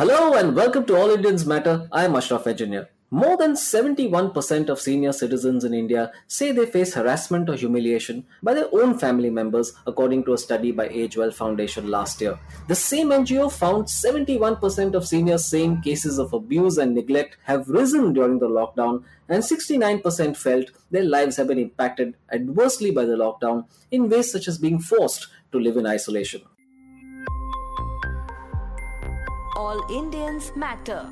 Hello and welcome to All Indians Matter. I am Ashraf Engineer. More than 71% of senior citizens in India say they face harassment or humiliation by their own family members, according to a study by AgeWell Foundation last year. The same NGO found 71% of seniors saying cases of abuse and neglect have risen during the lockdown, and 69% felt their lives have been impacted adversely by the lockdown in ways such as being forced to live in isolation. All Indians matter.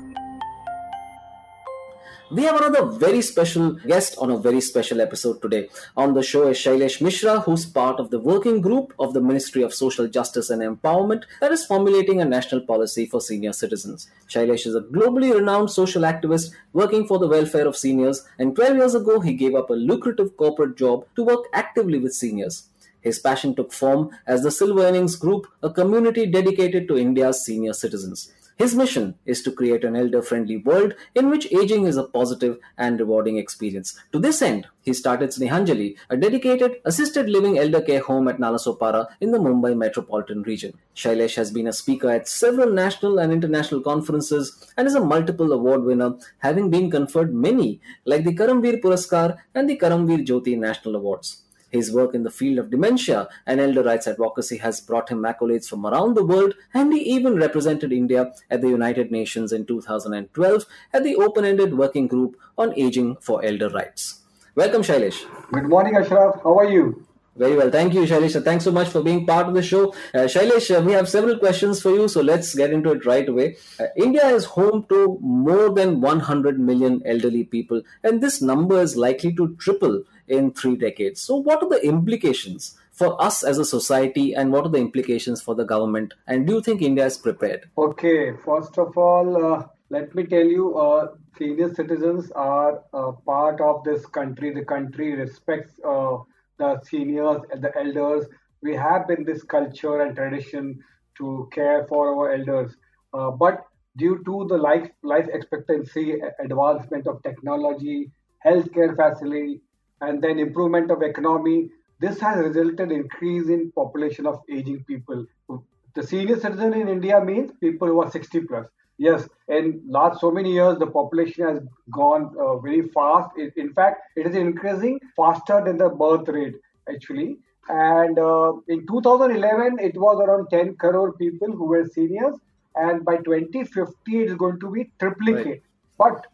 We have another very special guest on a very special episode today. On the show is Shailesh Mishra, who's part of the working group of the Ministry of Social Justice and Empowerment that is formulating a national policy for senior citizens. Shailesh is a globally renowned social activist working for the welfare of seniors, and 12 years ago, he gave up a lucrative corporate job to work actively with seniors. His passion took form as the Silver Innings Group, a community dedicated to India's senior citizens. His mission is to create an elder friendly world in which aging is a positive and rewarding experience. To this end, he started Snehanjali, a dedicated assisted living elder care home at Nalasopara in the Mumbai metropolitan region. Shailesh has been a speaker at several national and international conferences and is a multiple award winner, having been conferred many, like the Karamveer Puraskar and the Karamveer Jyoti National Awards. His work in the field of dementia and elder rights advocacy has brought him accolades from around the world, and he even represented India at the United Nations in 2012 at the open ended working group on aging for elder rights. Welcome, Shailesh. Good morning, Ashraf. How are you? Very well. Thank you, Shailesh. Thanks so much for being part of the show. Uh, Shailesh, uh, we have several questions for you, so let's get into it right away. Uh, India is home to more than 100 million elderly people, and this number is likely to triple in three decades. So, what are the implications for us as a society, and what are the implications for the government? And do you think India is prepared? Okay, first of all, uh, let me tell you, uh, senior citizens are uh, part of this country. The country respects uh, the seniors the elders. We have been this culture and tradition to care for our elders, uh, but due to the life life expectancy advancement of technology, healthcare facility, and then improvement of economy. This has resulted in increase in population of aging people. The senior citizen in india means people who are 60 plus. Yes in last so many years the population has gone uh, very fast. It, in fact it is increasing faster than the birth rate actually. And uh, in 2011 it was around 10 crore people who were seniors and by 2050 it is going to be triplicate. Right. but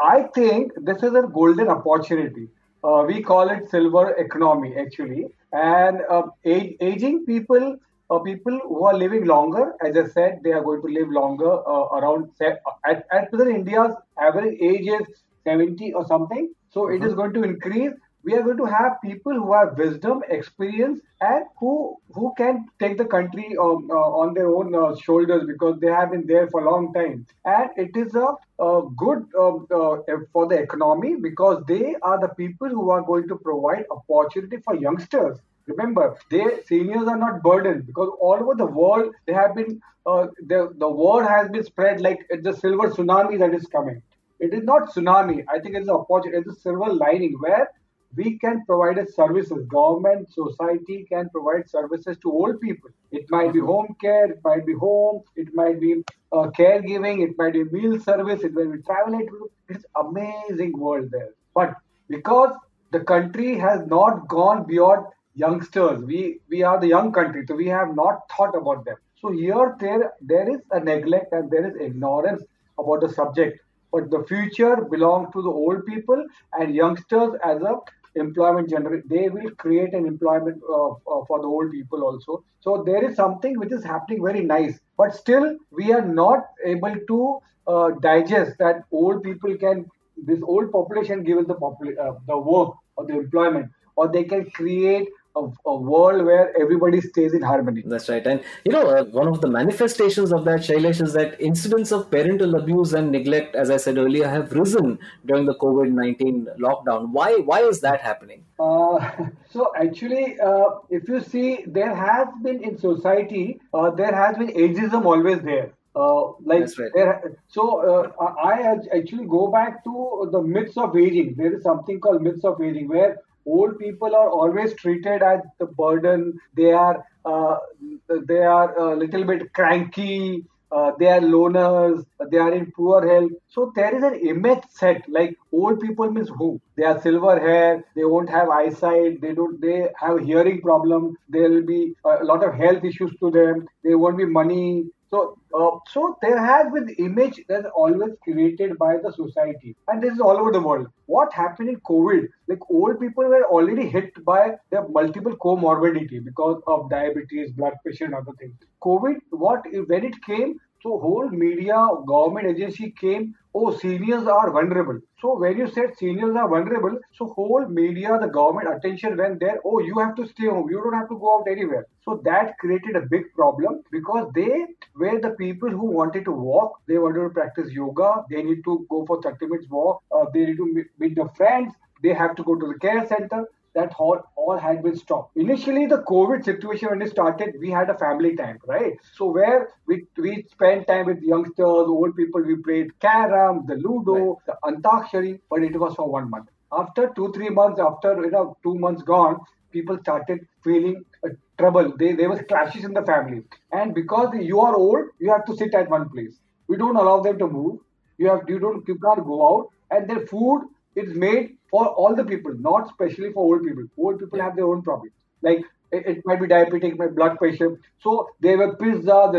i think this is a golden opportunity uh, we call it silver economy actually. And uh, age, aging people, uh, people who are living longer, as I said, they are going to live longer. Uh, around at, at present, India's average age is 70 or something. So mm-hmm. it is going to increase we are going to have people who have wisdom, experience, and who who can take the country um, uh, on their own uh, shoulders because they have been there for a long time. And it is a, a good um, uh, for the economy because they are the people who are going to provide opportunity for youngsters. Remember, they seniors are not burdened because all over the world they have been uh, the the word has been spread like it's a silver tsunami that is coming. It is not tsunami. I think it's an opportunity. It's a silver lining where we can provide a services. Government, society can provide services to old people. It might be home care, it might be home, it might be uh, caregiving, it might be meal service, it might be travel. It's amazing world there. But because the country has not gone beyond youngsters, we we are the young country, so we have not thought about them. So here there there is a neglect and there is ignorance about the subject but the future belongs to the old people and youngsters as a employment generate they will create an employment uh, uh, for the old people also. So there is something which is happening very nice but still we are not able to uh, digest that old people can this old population given the popul- uh, the work or the employment or they can create a, a, world where everybody stays in harmony. That's right. And, you know, uh, one of the manifestations of that, Shailesh, is that incidents of parental abuse and neglect, as I said earlier, have risen during the COVID 19 lockdown. Why, why is that happening? Uh, so, actually, uh, if you see, there has been in society, uh, there has been ageism always there. Uh, like right. there, so uh, I actually go back to the myths of aging. There is something called myths of aging where old people are always treated as the burden. They are uh, they are a little bit cranky. Uh, they are loners, they are in poor health. So there is an image set like old people means who? They are silver hair, they won't have eyesight, they don't they have hearing problem, there will be a lot of health issues to them, there won't be money, so, uh, so there has been image that's always created by the society, and this is all over the world. What happened in COVID? Like old people were already hit by the multiple comorbidity because of diabetes, blood pressure, and other things. COVID, what when it came, so whole media, government agency came, oh, seniors are vulnerable. So when you said seniors are vulnerable, so whole media, the government attention went there, oh, you have to stay home. You don't have to go out anywhere. So that created a big problem because they were the people who wanted to walk, they wanted to practice yoga, they need to go for 30 minutes walk, uh, they need to meet their friends, they have to go to the care center that all, all had been stopped. Initially, the COVID situation when it started, we had a family time, right? So where we we spent time with youngsters, old people, we played carom, the ludo, right. the antakshari, but it was for one month. After two three months, after you know two months gone, people started feeling uh, trouble. They there was clashes in the family, and because you are old, you have to sit at one place. We don't allow them to move. You have you don't you can't go out, and their food is made for all the people, not specially for old people. Old people have their own problems. Like it, might be diabetic, my blood pressure. So they were pizza.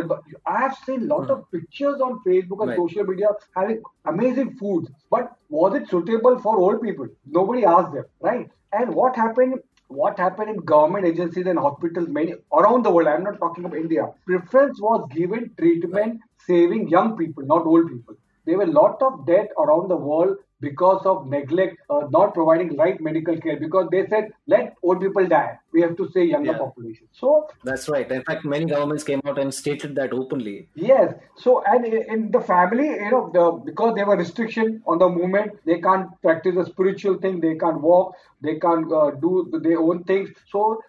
I have seen a lot of hmm. pictures on Facebook and right. social media having amazing food. But was it suitable for old people? Nobody asked them, right? And what happened? What happened in government agencies and hospitals many around the world? I'm not talking about India. Preference was given treatment saving young people, not old people. There were a lot of death around the world because of neglect, uh, not providing right medical care. Because they said, let old people die. We have to say younger yeah. population. So that's right. In fact, many governments came out and stated that openly. Yes. So and in the family, you know, the, because there were restriction on the movement, they can't practice a spiritual thing. They can't walk. They can't uh, do their own things. So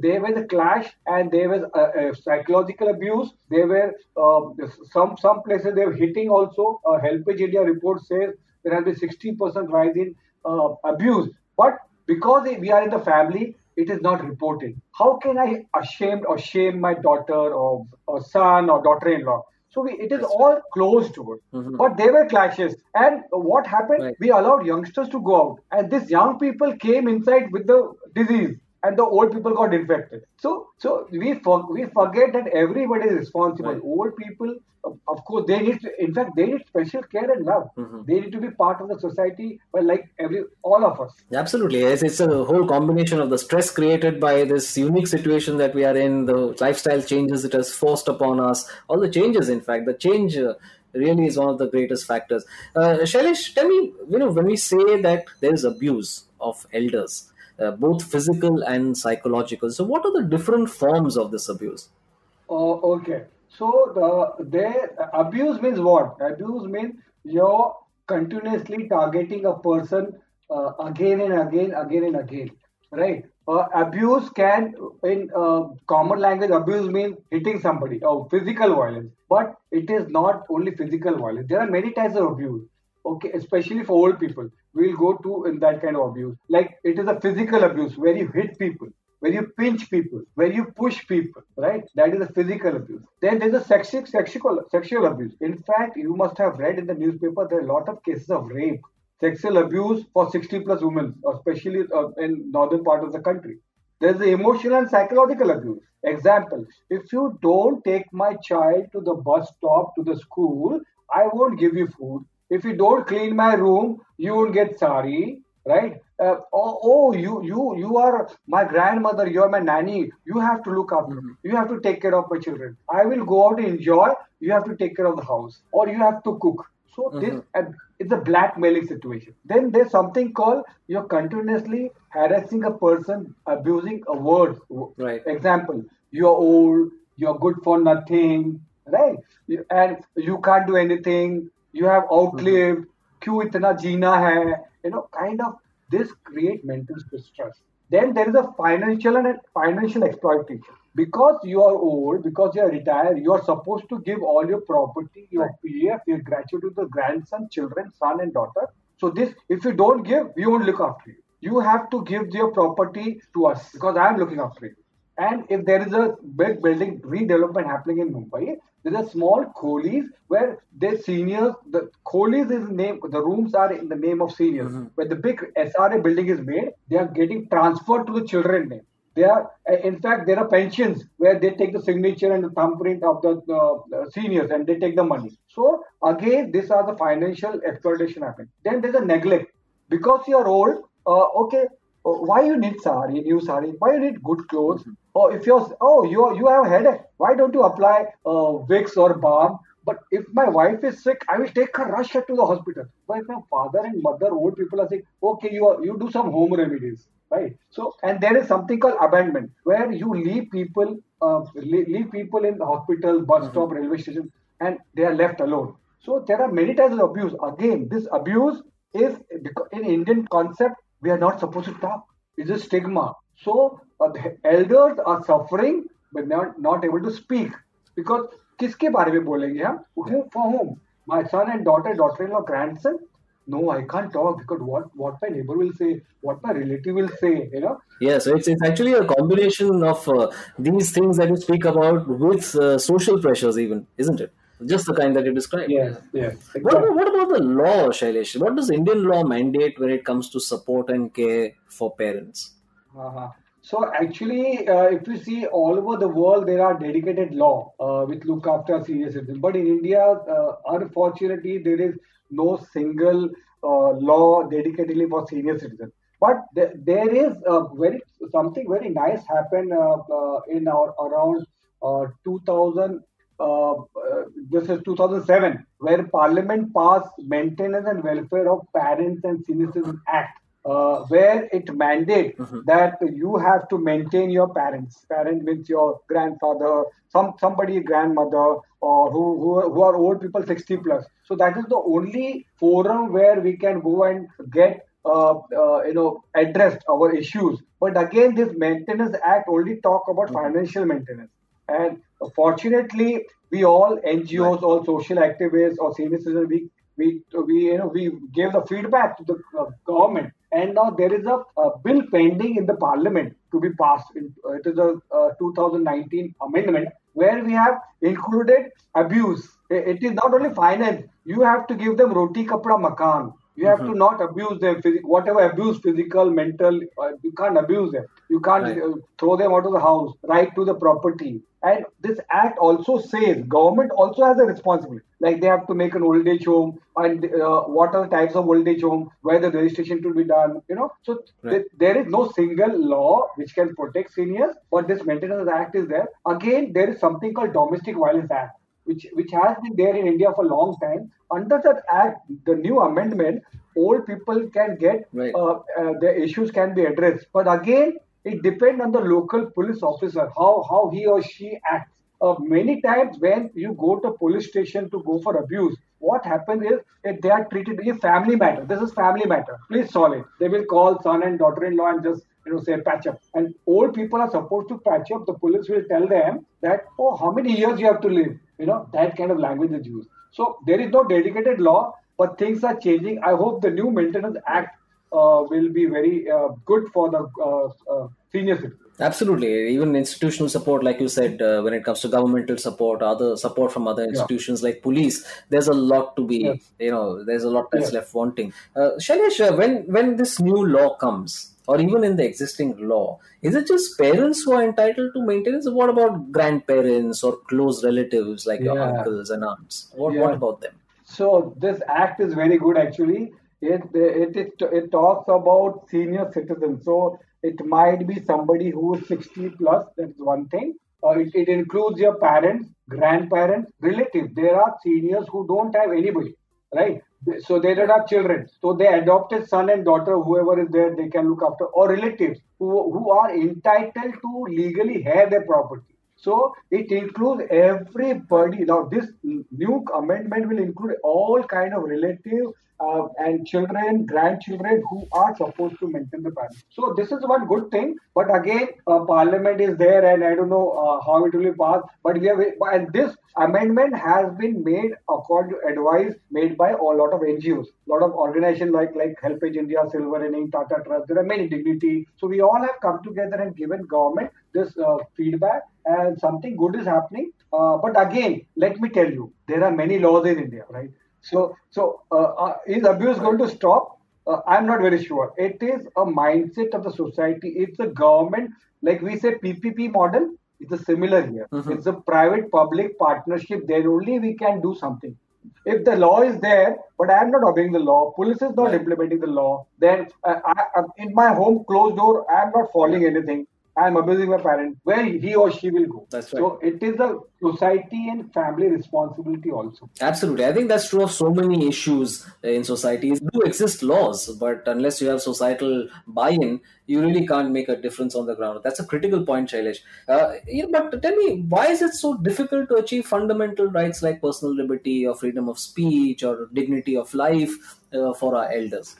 there was a clash, and there was a, a psychological abuse. There were uh, some some places they were hitting also. Uh, Helpage India report says there has been 60% rise in uh, abuse. But because we are in the family, it is not reported. How can I ashamed or shame my daughter or, or son or daughter-in-law? So we, it is That's all right. closed to it. Mm-hmm. But there were clashes. And what happened? Right. We allowed youngsters to go out. And these young people came inside with the disease and the old people got infected. So, so we for, we forget that everybody is responsible. Right. Old people, of course, they need. To, in fact, they need special care and love. Mm-hmm. They need to be part of the society, but like every all of us. Absolutely, yes. It's a whole combination of the stress created by this unique situation that we are in, the lifestyle changes it has forced upon us, all the changes. In fact, the change. Uh, really is one of the greatest factors. Uh, Shailesh, tell me, you know, when we say that there is abuse of elders, uh, both physical and psychological. So, what are the different forms of this abuse? Oh, okay. So, the the abuse means what? Abuse means you're continuously targeting a person uh, again and again, again and again, right? Uh, abuse can, in uh, common language, abuse means hitting somebody or physical violence. But it is not only physical violence. There are many types of abuse okay especially for old people we'll go to in that kind of abuse like it is a physical abuse where you hit people where you pinch people, where you push people, right? That is a physical abuse. Then there's a sexual, sexual, sexual abuse. In fact, you must have read in the newspaper there are a lot of cases of rape, sexual abuse for 60 plus women, especially uh, in northern part of the country. There's the emotional and psychological abuse. Example, if you don't take my child to the bus stop to the school, I won't give you food. If you don't clean my room, you won't get sari, right? Uh, oh, oh, you you you are my grandmother. You are my nanny. You have to look after me. Mm-hmm. You have to take care of my children. I will go out and enjoy. You have to take care of the house, or you have to cook. So mm-hmm. this uh, it's a blackmailing situation. Then there's something called you're continuously harassing a person, abusing a word. Right. Example: you're old. You're good for nothing. Right. And you can't do anything you have mm-hmm. outlived mm-hmm. q itna jeena hai you know kind of this create mental stress then there is a financial and financial exploitation. Because you are old because you are retired you are supposed to give all your property your pf your gratuity to the grandson children son and daughter. So this if you don't give we won't look after you. You have to give your property to us because i am looking after you. And if there is a big building redevelopment happening in Mumbai, there's a small colis where the seniors, the colis is name, the rooms are in the name of seniors. Mm-hmm. When the big SRA building is made, they are getting transferred to the children name. They are, uh, in fact, there are pensions where they take the signature and the thumbprint of the seniors and they take the money. So again, these are the financial exploitation happening. Then there's a neglect because you are old. Uh, okay, why you need sari, new sari? Why you need good clothes? Mm-hmm. Or if you're oh you you have headache, why don't you apply uh, Vicks or balm? But if my wife is sick, I will take her rush her to the hospital. But if my father and mother, old people are saying, okay, you are, you do some home remedies right? So, and there is something called abandonment, where you leave people, uh, leave, people in the hospital, bus stop, railway station, and they are left alone. So there are many types of abuse. Again, this abuse is in Indian concept we are not supposed to talk. It's a stigma. So uh, the elders are suffering but not not able to speak because किसके बारे में बोलेंगे हम whom for whom my son and daughter daughter-in-law grandson no i can't talk because what what my neighbor will say what my relative will say you know Yeah, so it's, it's actually a combination of uh, these things that you speak about with uh, social pressures, even, isn't it? Just the kind that you described. Yeah, yes What about, what about the law, Shailesh? What does Indian law mandate when it comes to support and care for parents? Uh-huh. So actually, uh, if you see all over the world, there are dedicated law uh, which look after senior citizens. But in India, uh, unfortunately, there is no single uh, law dedicatedly for senior citizens. But th- there is uh, very something very nice happened uh, uh, in our around uh, 2000. Uh, this is 2007, where Parliament passed Maintenance and Welfare of Parents and Senior Citizens Act uh, where it mandate that you have to maintain your parents. Parent means your grandfather, some somebody grandmother, or who, who who are old people 60 plus. So that is the only forum where we can go and get uh, uh, you know addressed our issues. But again, this Maintenance Act only talk about financial maintenance. And fortunately, we all NGOs, all social activists, or senior citizens, we we we you know we gave the feedback to the uh, government, and now there is a, a bill pending in the parliament to be passed. In, uh, it is a uh, 2019 amendment where we have included abuse. It is not only finance. You have to give them roti kapra makan. You have to not abuse them. Physic- whatever abuse, physical, mental, uh, you can't abuse them. You can't Right. uh, throw them out of the house. Right to the property. And this act also says government also has a responsibility. Like they have to make an old age home and uh, what are the types of old age home, where the registration to be done. You know, so Right. th- there is no single law which can protect seniors, but this Maintenance Act is there. Again, there is something called Domestic Violence Act which which has been there in India for a long time. Under that act, the new amendment, old people can get Right. uh, uh, their issues can be addressed. But again, it depends on the local police officer how how he or she acts. Uh, many times when you go to police station to go for abuse, what happens is if they are treated as a family matter. This is family matter. Please solve it. They will call son and daughter-in-law and just you know say patch up. And old people are supposed to patch up. The police will tell them that oh how many years you have to live. You know that kind of language is used. So there is no dedicated law, but things are changing. I hope the new Maintenance Act uh, will be very uh, good for the uh, uh, senior citizens. Absolutely. Even institutional support, like you said, uh, when it comes to governmental support, other support from other institutions like police, there's a lot to be, Yes. you know, there's a lot that's Yes. left wanting. Uh, Shailesh, uh, when, when this new law comes, or even in the existing law, is it just parents who are entitled to maintenance? What about grandparents or close relatives like your uncles and aunts? What, Yeah. what about them? So this act is very good actually. It, it it it talks about senior citizens. So it might be somebody who is 60 plus. That's one thing. Uh, it, it includes your parents, grandparents, relatives. There are seniors who don't have anybody, right? So they don't have children. So they adopted son and daughter, whoever is there, they can look after, or relatives who, who are entitled to legally have their property. So it includes everybody. Now this new amendment will include all kind of relatives uh, and children, grandchildren who are supposed to maintain the parents. So this is one good thing. But again, uh, Parliament is there, and I don't know uh, how it will be passed. But we have, and this amendment has been made according to advice made by a lot of NGOs, a lot of organizations like like Helpage India, Silver Inning, Tata Trust. There are many dignity. So we all have come together and given government this uh, feedback and something good is happening. Uh, but again, let me tell you, there are many laws in India, right? So, so uh, uh, is abuse going to stop? Uh, I'm not very sure. It is a mindset of the society. It's a government, like we say, PPP model. It's a similar here. Mhm. It's a private-public partnership. Then only we can do something. If the law is there, but I am not obeying the law, police is not Right. implementing the law, then uh, I, I, in my home closed door, I am not following anything. I am abusing my parent. Where he or she will go. That's right. So it is a society and family responsibility also. Absolutely. I think that's true of so many issues in societies. Do exist laws, but unless you have societal buy in, you really can't make a difference on the ground. That's a critical point, Shailesh. Uh, know, but tell me, why is it so difficult to achieve fundamental rights like personal liberty or freedom of speech or dignity of life uh, for our elders?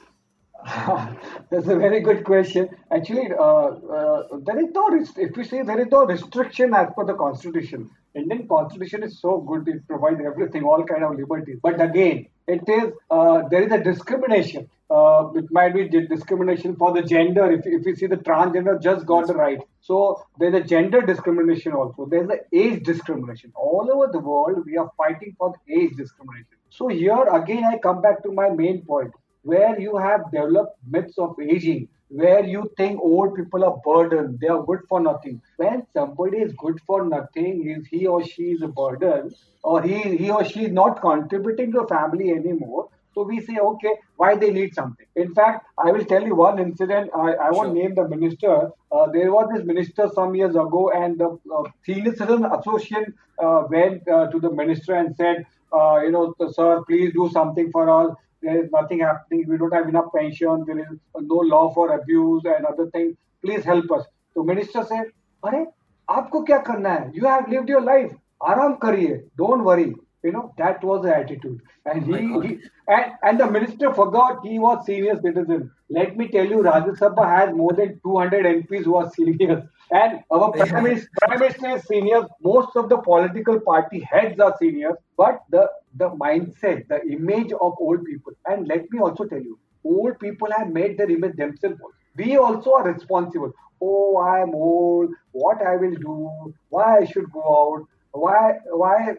That's a very good question. Actually, uh, uh, there is no, if you see, there is no restriction as per the constitution. Indian constitution is so good; it provides everything, all kind of liberties. But again, it is uh, there is a discrimination. Uh, it might be discrimination for the gender. If, if you see the transgender just got the right, so there's a gender discrimination also. There's an age discrimination. All over the world, we are fighting for age discrimination. So here again, I come back to my main point where you have developed myths of aging, where you think old people are burden, they are good for nothing. When somebody is good for nothing, is he or she is a burden, or he, he or she is not contributing to family anymore. So we say, okay, why they need something. In fact, I will tell you one incident. I, I won't Sure. name the minister. Uh, there was this minister some years ago, and the uh, Senior Citizen Association uh, went uh, to the minister and said, uh, you know, sir, please do something for us there is nothing happening. We don't have enough pension. There is no law for abuse and other things. Please help us. So minister said, अरे आपको क्या करना है? You have lived your life. आराम करिए. Don't worry. You know that was the attitude, and oh My he, he and, and the minister forgot he was senior citizen. Let me tell you, Rajya Sabha has more than 200 MPs who are seniors, and our prime minister, prime minister is senior. Most of the political party heads are seniors, but the the mindset, the image of old people. And let me also tell you, old people have made their image themselves. We also are responsible. Oh, I am old. What I will do? Why I should go out? Why why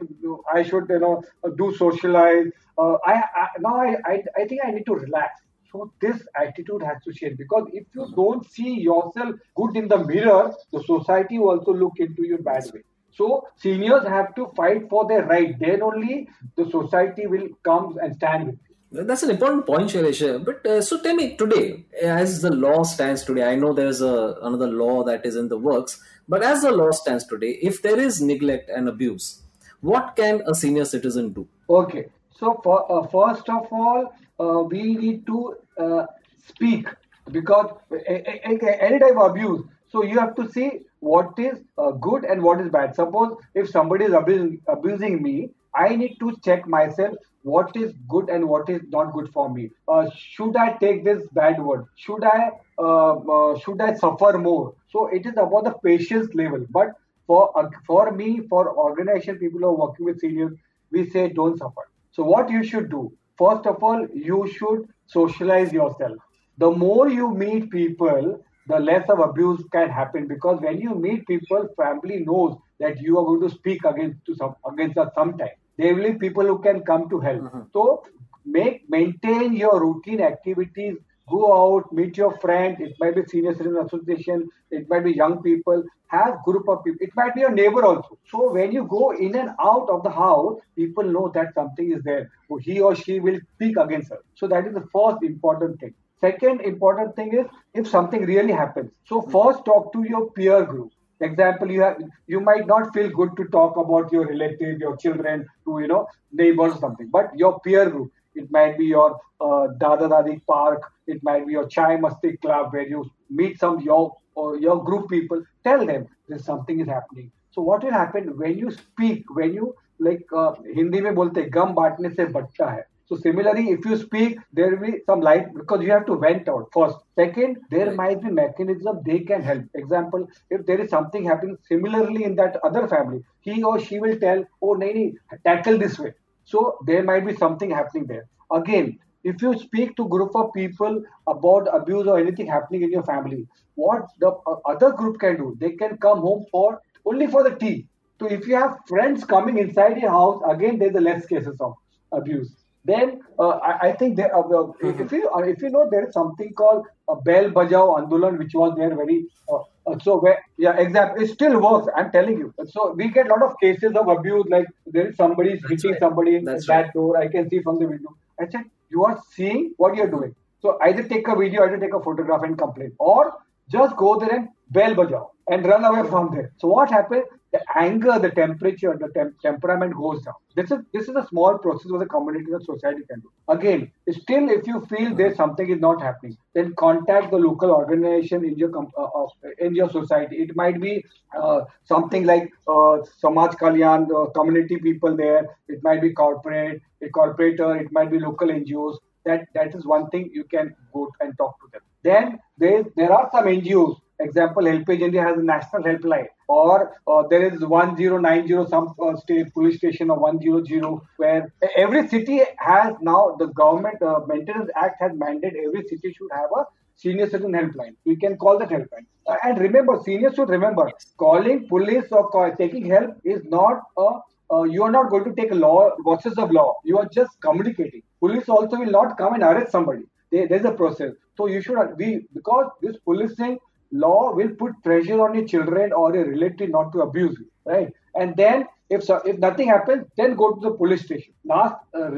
I should you know do socialize? Uh, I, I now I, I I think I need to relax. So this attitude has to change because if you don't see yourself good in the mirror, the society will also look into you bad way. So seniors have to fight for their right. Then only the society will come and stand with you. That's an important point, Shailesh. But uh, so tell me today, as the law stands today, I know there's a, another law that is in the works, but as the law stands today, if there is neglect and abuse, what can a senior citizen do? Okay. So for, uh, first of all, uh, we need to uh, speak because a- any type of abuse. So you have to see what is uh, good and what is bad. Suppose if somebody is abusing, abusing me, I need to check myself what is good and what is not good for me. Uh, should I take this bad word? Should I uh, uh, should I suffer more? So it is about the patience level. But for uh, for me, for organization people who are working with seniors, we say don't suffer. So what you should do? First of all, you should socialize yourself. The more you meet people, the less of abuse can happen because when you meet people, family knows that you are going to speak against to some against us sometime. There will be people who can come to help. Mm-hmm. So make maintain your routine activities. Go out, meet your friend. It might be senior citizen association. It might be young people. Have group of people. It might be your neighbor also. So when you go in and out of the house, people know that something is there. So he or she will speak against her. So that is the first important thing. Second important thing is if something really happens. So mm. first talk to your peer group example you have you might not feel good to talk about your relative your children to you know neighbors or something but your peer group it might be your uh, dada dadi park it might be your chai masti club where you meet some your or your group people tell them that something is happening. So what will happen when you speak when you like uh, hindi mein bolte gum baatne se bachta hai so similarly, if you speak, there will be some light because you have to vent out first. Second, there might be mechanism they can help. Example, if there is something happening similarly in that other family, he or she will tell, oh, nahi, tackle this way. So there might be something happening there. Again, if you speak to group of people about abuse or anything happening in your family, what the uh, other group can do, they can come home for only for the tea. So if you have friends coming inside your house, again there's a less cases of abuse. Then uh, I, I, think there, uh, mm-hmm. if you uh, if you know there is something called a Bell Bajao Andolan, which was there very uh, uh, so where yeah exactly it still works. I'm telling you. So we get a lot of cases of abuse like there is somebody hitting right. somebody in That's that right. door. I can see from the window. I said you are seeing what you're doing. So either take a video, either take a photograph and complain, or just go there and bell bajao and run away from there. So what happened? The anger, the temperature, the temp- temperament goes down. This is this is a small process what the community and society can do. Again, still, if you feel there's something is not happening, then contact the local organization in your com- uh, uh, in your society. It might be uh, something like uh, Samaj Kalyan, uh, community people there. It might be corporate, a corporator. It might be local NGOs. That that is one thing you can go and talk to them. Then there there are some NGOs Example, Helpage India has a national helpline, or uh, there is 1090 some uh, state police station or 100 where every city has now the government uh, maintenance act has mandated every city should have a senior citizen helpline. We can call that helpline. Uh, and remember, seniors should remember calling police or call, taking help is not a uh, you are not going to take a law versus of law. You are just communicating. Police also will not come and arrest somebody. There, there's a process. So you should be because this policing law will put pressure on your children or your relative not to abuse you, right? And then if so, if nothing happens, then go to the police station. Last uh,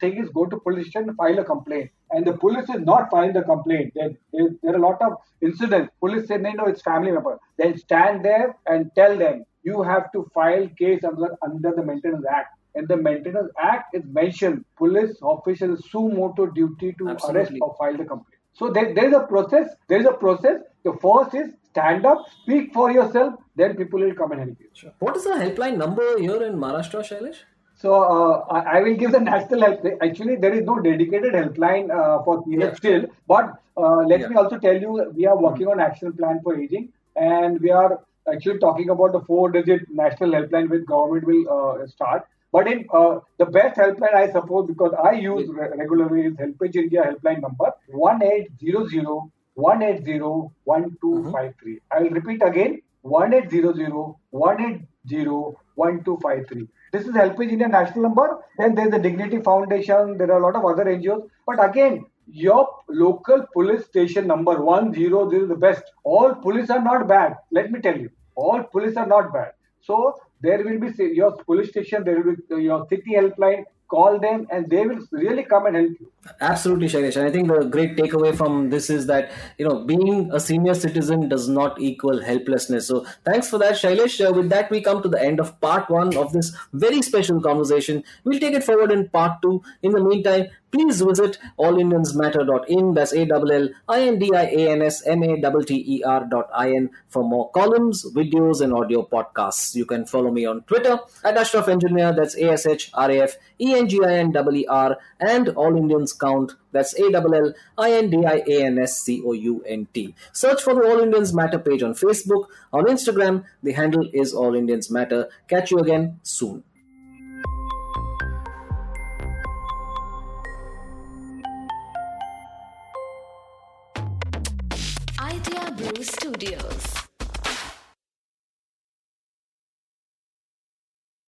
thing is go to police station, file a complaint. And the police is not filing the complaint. There, there, there are a lot of incidents. Police say, no, no, it's family member. Then stand there and tell them you have to file case under, under the Maintenance Act. And the Maintenance Act is mentioned. Police officers suo motu duty to Absolutely. arrest or file the complaint. So there, there is a process. There is a process. The first is stand up, speak for yourself. Then people will come and help you. Sure. What is the helpline number here in Maharashtra, Shailesh? So uh, I, I, will give the national helpline. Actually, there is no dedicated helpline uh, for seniors yeah. still. But uh, let yeah. me also tell you, we are working mm-hmm. on action plan for aging, and we are actually talking about the four-digit national helpline which government will uh, start. But in uh, the best helpline, I suppose, because I use re- regularly is Helpage India helpline number 1800 180 1253. I will repeat again 1800 180 1253. This is Helpage India national number. Then there's the Dignity Foundation. There are a lot of other NGOs. But again, your local police station number 100 is the best. All police are not bad. Let me tell you. All police are not bad. So there will be your police station, there will be your city helpline, call them and they will really come and help you. Absolutely, Shailesh. And I think the great takeaway from this is that, you know, being a senior citizen does not equal helplessness. So thanks for that, Shailesh. Uh, with that, we come to the end of part one of this very special conversation. We'll take it forward in part two. In the meantime, please visit allindiansmatter.in. That's A-L-L-I-N-D-I-A-N-S-M-A-T-T-E-R dot I-N for more columns, videos, and audio podcasts. You can follow me on Twitter at Ashraf Engineer. That's A-S-H-R-A-F-E-N-G-I-N-E-R and All Indians Count. That's A W L I N D I A N S C O U N T. Search for the All Indians Matter page on Facebook. On Instagram, the handle is All Indians Matter. Catch you again soon.